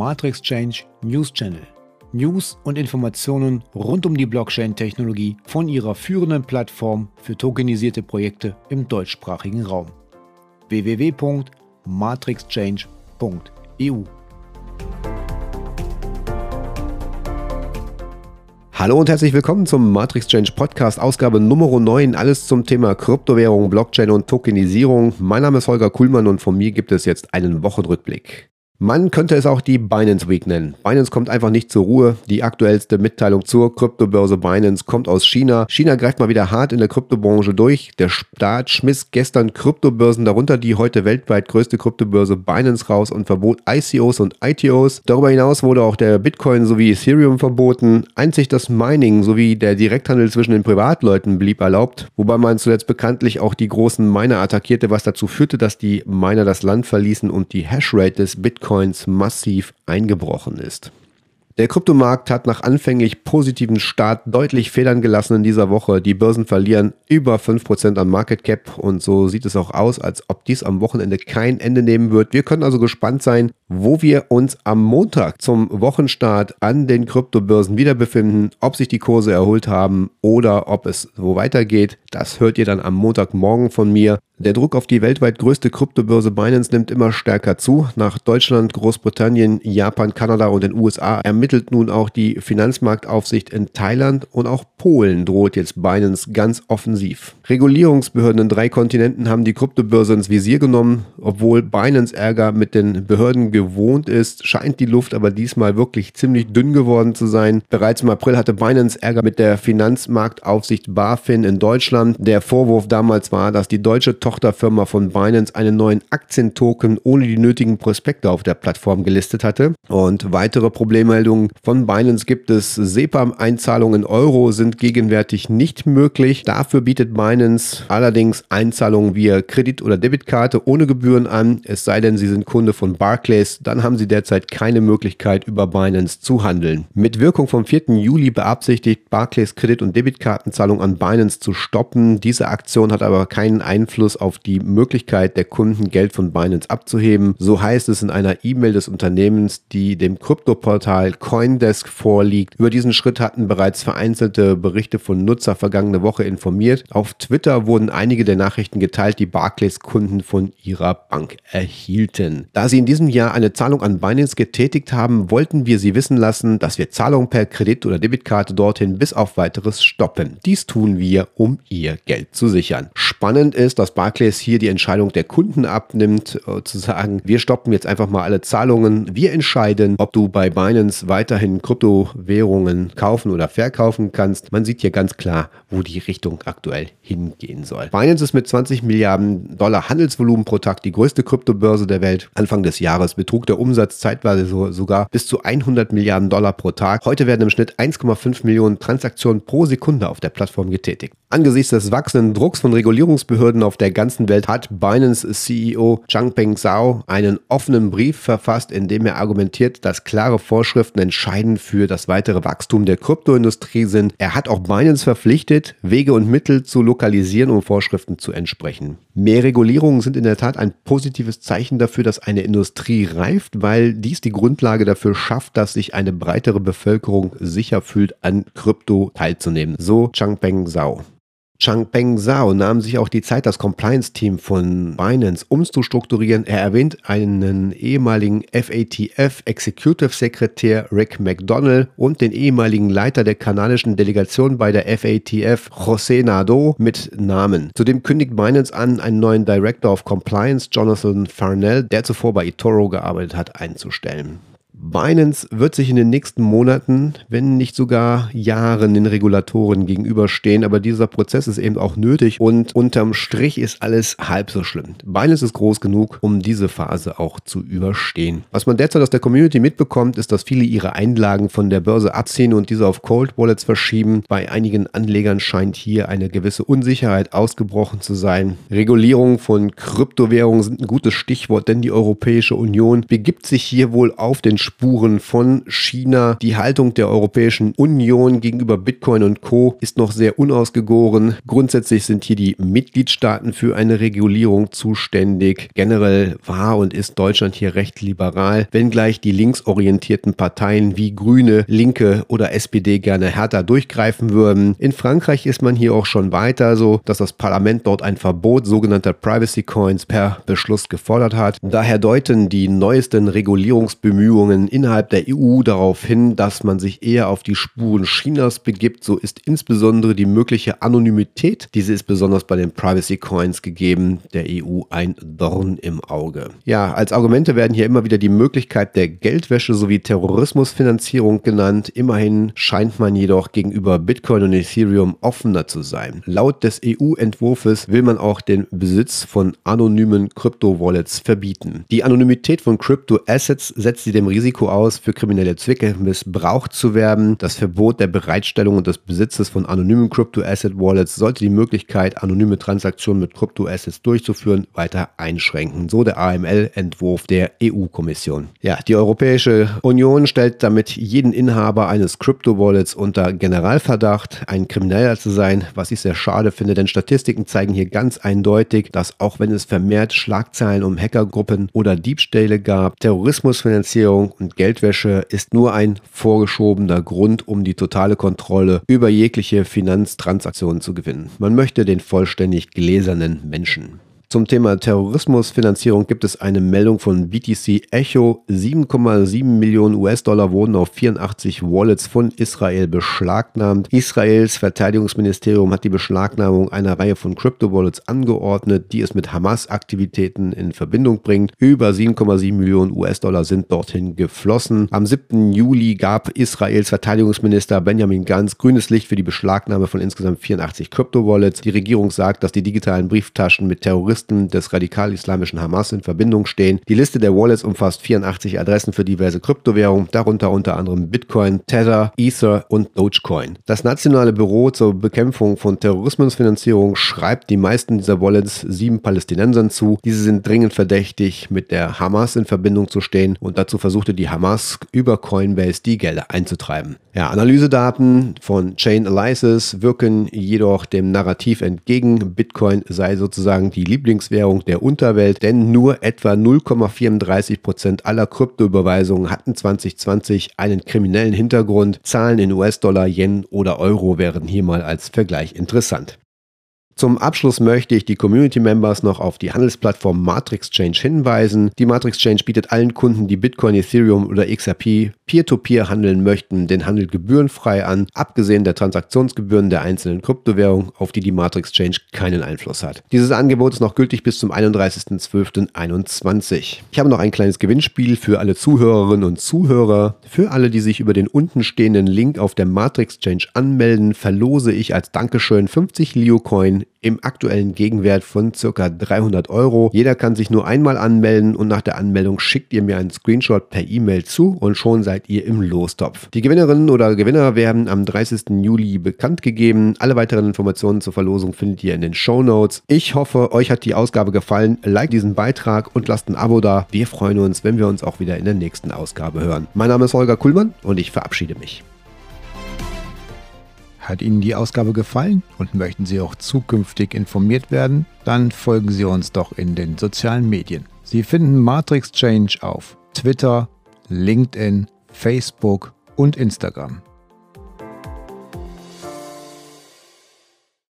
Matrix Change News Channel. News und Informationen rund um die Blockchain-Technologie von ihrer führenden Plattform für tokenisierte Projekte im deutschsprachigen Raum. www.matrixchange.eu Hallo und herzlich willkommen zum Matrix Change Podcast, Ausgabe Nummer 9. Alles zum Thema Kryptowährung, Blockchain und Tokenisierung. Mein Name ist Holger Kuhlmann und von mir gibt es jetzt einen Wochenrückblick. Man könnte es auch die Binance Week nennen. Binance kommt einfach nicht zur Ruhe. Die aktuellste Mitteilung zur Kryptobörse Binance kommt aus China. China greift mal wieder hart in der Kryptobranche durch. Der Staat schmiss gestern Kryptobörsen, darunter die heute weltweit größte Kryptobörse Binance raus und verbot ICOs und ITOs. Darüber hinaus wurde auch der Bitcoin sowie Ethereum verboten. Einzig das Mining sowie der Direkthandel zwischen den Privatleuten blieb erlaubt, wobei man zuletzt bekanntlich auch die großen Miner attackierte, was dazu führte, dass die Miner das Land verließen und die Hashrate des Bitcoin Bitcoins massiv eingebrochen ist. Der Kryptomarkt hat nach anfänglich positiven Start deutlich Federn gelassen in dieser Woche. Die Börsen verlieren über 5% an Market Cap und so sieht es auch aus, als ob dies am Wochenende kein Ende nehmen wird. Wir können also gespannt sein, wo wir uns am Montag zum Wochenstart an den Kryptobörsen wieder befinden, ob sich die Kurse erholt haben oder ob es so weitergeht. Das hört ihr dann am Montagmorgen von mir. Der Druck auf die weltweit größte Kryptobörse Binance nimmt immer stärker zu. Nach Deutschland, Großbritannien, Japan, Kanada und den USA ermittelt nun auch die Finanzmarktaufsicht in Thailand und auch Polen droht jetzt Binance ganz offensiv. Regulierungsbehörden in drei Kontinenten haben die Kryptobörse ins Visier genommen. Obwohl Binance Ärger mit den Behörden gewohnt ist, scheint die Luft aber diesmal wirklich ziemlich dünn geworden zu sein. Bereits im April hatte Binance Ärger mit der Finanzmarktaufsicht BaFin in Deutschland. Der Vorwurf damals war, dass die deutsche Tochterfirma von Binance einen neuen Aktientoken ohne die nötigen Prospekte auf der Plattform gelistet hatte. Und weitere Problemmeldungen von Binance gibt es. SEPA-Einzahlungen in Euro sind gegenwärtig nicht möglich. Dafür bietet Binance allerdings Einzahlungen via Kredit- oder Debitkarte ohne Gebühren an. Es sei denn, Sie sind Kunde von Barclays, dann haben Sie derzeit keine Möglichkeit über Binance zu handeln. Mit Wirkung vom 4. Juli beabsichtigt Barclays Kredit- und Debitkartenzahlung an Binance zu stoppen. Diese Aktion hat aber keinen Einfluss auf die Möglichkeit der Kunden, Geld von Binance abzuheben. So heißt es in einer E-Mail des Unternehmens, die dem Kryptoportal Coindesk vorliegt. Über diesen Schritt hatten bereits vereinzelte Berichte von Nutzer vergangene Woche informiert. Auf Twitter wurden einige der Nachrichten geteilt, die Barclays-Kunden von ihrer Bank erhielten. Da sie in diesem Jahr eine Zahlung an Binance getätigt haben, wollten wir sie wissen lassen, dass wir Zahlungen per Kredit- oder Debitkarte dorthin bis auf weiteres stoppen. Dies tun wir, um ihr Geld zu sichern. Spannend ist, dass Barclays Barclays hier die Entscheidung der Kunden abnimmt, äh, zu sagen, wir stoppen jetzt einfach mal alle Zahlungen. Wir entscheiden, ob du bei Binance weiterhin Kryptowährungen kaufen oder verkaufen kannst. Man sieht hier ganz klar, wo die Richtung aktuell hingehen soll. Binance ist mit 20 Milliarden Dollar Handelsvolumen pro Tag die größte Kryptobörse der Welt. Anfang des Jahres betrug der Umsatz zeitweise so, sogar bis zu 100 Milliarden Dollar pro Tag. Heute werden im Schnitt 1,5 Millionen Transaktionen pro Sekunde auf der Plattform getätigt. Angesichts des wachsenden Drucks von Regulierungsbehörden auf der ganzen Welt hat Binance CEO Changpeng Zhao einen offenen Brief verfasst, in dem er argumentiert, dass klare Vorschriften entscheidend für das weitere Wachstum der Kryptoindustrie sind. Er hat auch Binance verpflichtet, Wege und Mittel zu lokalisieren, um Vorschriften zu entsprechen. Mehr Regulierungen sind in der Tat ein positives Zeichen dafür, dass eine Industrie reift, weil dies die Grundlage dafür schafft, dass sich eine breitere Bevölkerung sicher fühlt, an Krypto teilzunehmen. So Changpeng Zhao. Changpeng Zhao nahm sich auch die Zeit, das Compliance-Team von Binance umzustrukturieren. Er erwähnt einen ehemaligen FATF Executive Sekretär Rick McDonnell und den ehemaligen Leiter der kanadischen Delegation bei der FATF José Nado mit Namen. Zudem kündigt Binance an, einen neuen Director of Compliance, Jonathan Farnell, der zuvor bei eToro gearbeitet hat, einzustellen. Binance wird sich in den nächsten Monaten, wenn nicht sogar Jahren den Regulatoren gegenüberstehen, aber dieser Prozess ist eben auch nötig und unterm Strich ist alles halb so schlimm. Binance ist groß genug, um diese Phase auch zu überstehen. Was man derzeit aus der Community mitbekommt, ist, dass viele ihre Einlagen von der Börse abziehen und diese auf Cold Wallets verschieben. Bei einigen Anlegern scheint hier eine gewisse Unsicherheit ausgebrochen zu sein. Regulierung von Kryptowährungen sind ein gutes Stichwort, denn die Europäische Union begibt sich hier wohl auf den Spuren von China. Die Haltung der Europäischen Union gegenüber Bitcoin und Co. ist noch sehr unausgegoren. Grundsätzlich sind hier die Mitgliedstaaten für eine Regulierung zuständig. Generell war und ist Deutschland hier recht liberal, wenngleich die linksorientierten Parteien wie Grüne, Linke oder SPD gerne härter durchgreifen würden. In Frankreich ist man hier auch schon weiter, so dass das Parlament dort ein Verbot sogenannter Privacy Coins per Beschluss gefordert hat. Daher deuten die neuesten Regulierungsbemühungen innerhalb der EU darauf hin, dass man sich eher auf die Spuren Chinas begibt. So ist insbesondere die mögliche Anonymität, diese ist besonders bei den Privacy Coins gegeben, der EU ein Dorn im Auge. Ja, als Argumente werden hier immer wieder die Möglichkeit der Geldwäsche sowie Terrorismusfinanzierung genannt. Immerhin scheint man jedoch gegenüber Bitcoin und Ethereum offener zu sein. Laut des EU-Entwurfs will man auch den Besitz von anonymen Kryptowallets verbieten. Die Anonymität von Crypto-Assets setzt sie dem Risiko aus, für kriminelle Zwecke missbraucht zu werden. Das Verbot der Bereitstellung und des Besitzes von anonymen Crypto-Asset-Wallets sollte die Möglichkeit, anonyme Transaktionen mit Crypto-Assets durchzuführen, weiter einschränken. So der AML-Entwurf der EU-Kommission. Ja, die Europäische Union stellt damit jeden Inhaber eines Crypto-Wallets unter Generalverdacht, ein Krimineller zu sein, was ich sehr schade finde, denn Statistiken zeigen hier ganz eindeutig, dass auch wenn es vermehrt Schlagzeilen um Hackergruppen oder Diebstähle gab, Terrorismusfinanzierung und Geldwäsche ist nur ein vorgeschobener Grund, um die totale Kontrolle über jegliche Finanztransaktionen zu gewinnen. Man möchte den vollständig gläsernen Menschen. Zum Thema Terrorismusfinanzierung gibt es eine Meldung von BTC Echo. 7,7 Millionen US-Dollar wurden auf 84 Wallets von Israel beschlagnahmt. Israels Verteidigungsministerium hat die Beschlagnahmung einer Reihe von Crypto-Wallets angeordnet, die es mit Hamas-Aktivitäten in Verbindung bringt. Über 7,7 Millionen US-Dollar sind dorthin geflossen. Am 7. Juli gab Israels Verteidigungsminister Benjamin Gantz grünes Licht für die Beschlagnahme von insgesamt 84 Crypto-Wallets. Die Regierung sagt, dass die digitalen Brieftaschen mit Terroristen Terroristen des radikal-islamischen Hamas in Verbindung stehen. Die Liste der Wallets umfasst 84 Adressen für diverse Kryptowährungen, darunter unter anderem Bitcoin, Tether, Ether und Dogecoin. Das Nationale Büro zur Bekämpfung von Terrorismusfinanzierung schreibt die meisten dieser Wallets sieben Palästinensern zu. Diese sind dringend verdächtig, mit der Hamas in Verbindung zu stehen und dazu versuchte die Hamas über Coinbase die Gelder einzutreiben. Ja, Analysedaten von Chain Analysis wirken jedoch dem Narrativ entgegen. Bitcoin sei sozusagen die Lieblings Lieblingswährung der Unterwelt, denn nur etwa 0,34 Prozent aller Kryptoüberweisungen hatten 2020 einen kriminellen Hintergrund. Zahlen in US-Dollar, Yen oder Euro wären hier mal als Vergleich interessant. Zum Abschluss möchte ich die Community Members noch auf die Handelsplattform Matrix Change hinweisen. Die Matrix Change bietet allen Kunden, die Bitcoin, Ethereum oder XRP Peer-to-Peer -Peer handeln möchten, den Handel gebührenfrei an, abgesehen der Transaktionsgebühren der einzelnen Kryptowährungen, auf die die Matrix Change keinen Einfluss hat. Dieses Angebot ist noch gültig bis zum 31.12.21. Ich habe noch ein kleines Gewinnspiel für alle Zuhörerinnen und Zuhörer. Für alle, die sich über den untenstehenden Link auf der Matrix Change anmelden, verlose ich als Dankeschön 50 Leo-Coin im aktuellen Gegenwert von ca. 300 Euro. Jeder kann sich nur einmal anmelden und nach der Anmeldung schickt ihr mir einen Screenshot per E-Mail zu und schon seid ihr im Lostopf. Die Gewinnerinnen oder Gewinner werden am 30. Juli bekannt gegeben. Alle weiteren Informationen zur Verlosung findet ihr in den Show Notes. Ich hoffe, euch hat die Ausgabe gefallen. Like diesen Beitrag und lasst ein Abo da. Wir freuen uns, wenn wir uns auch wieder in der nächsten Ausgabe hören. Mein Name ist Holger Kuhlmann und ich verabschiede mich. Hat Ihnen die Ausgabe gefallen und möchten Sie auch zukünftig informiert werden? Dann folgen Sie uns doch in den sozialen Medien. Sie finden Matrix Change auf Twitter, LinkedIn, Facebook und Instagram.